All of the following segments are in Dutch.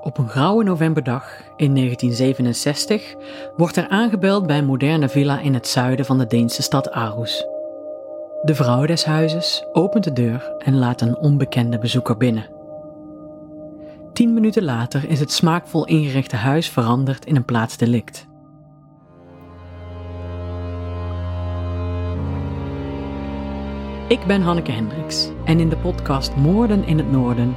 Op een grauwe novemberdag in 1967 wordt er aangebeld bij een moderne villa in het zuiden van de Deense stad Aarhus. De vrouw des huizes opent de deur en laat een onbekende bezoeker binnen. Tien minuten later is het smaakvol ingerichte huis veranderd in een plaatsdelict. Ik ben Hanneke Hendricks en in de podcast Moorden in het Noorden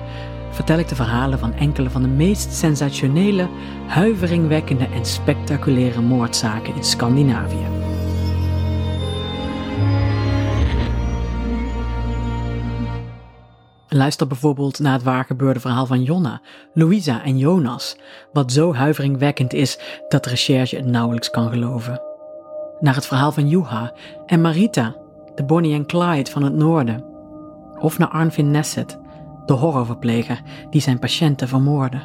vertel ik de verhalen van enkele van de meest sensationele, huiveringwekkende en spectaculaire moordzaken in Scandinavië. Luister bijvoorbeeld naar het waargebeurde verhaal van Jonna, Louisa en Jonas, wat zo huiveringwekkend is dat de recherche het nauwelijks kan geloven. Naar het verhaal van Juha en Marita, de Bonnie en Clyde van het noorden. Of naar Arnvin Nesset, de horrorverpleger die zijn patiënten vermoordde.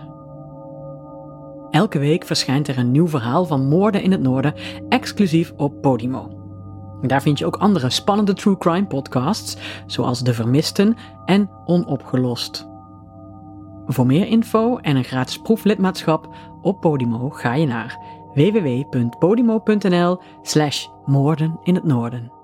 Elke week verschijnt er een nieuw verhaal van moorden in het noorden exclusief op Podimo. Daar vind je ook andere spannende true crime podcasts, zoals De Vermisten en Onopgelost. Voor meer info en een gratis proeflidmaatschap op Podimo ga je naar www.podimo.nl slash moorden in het noorden.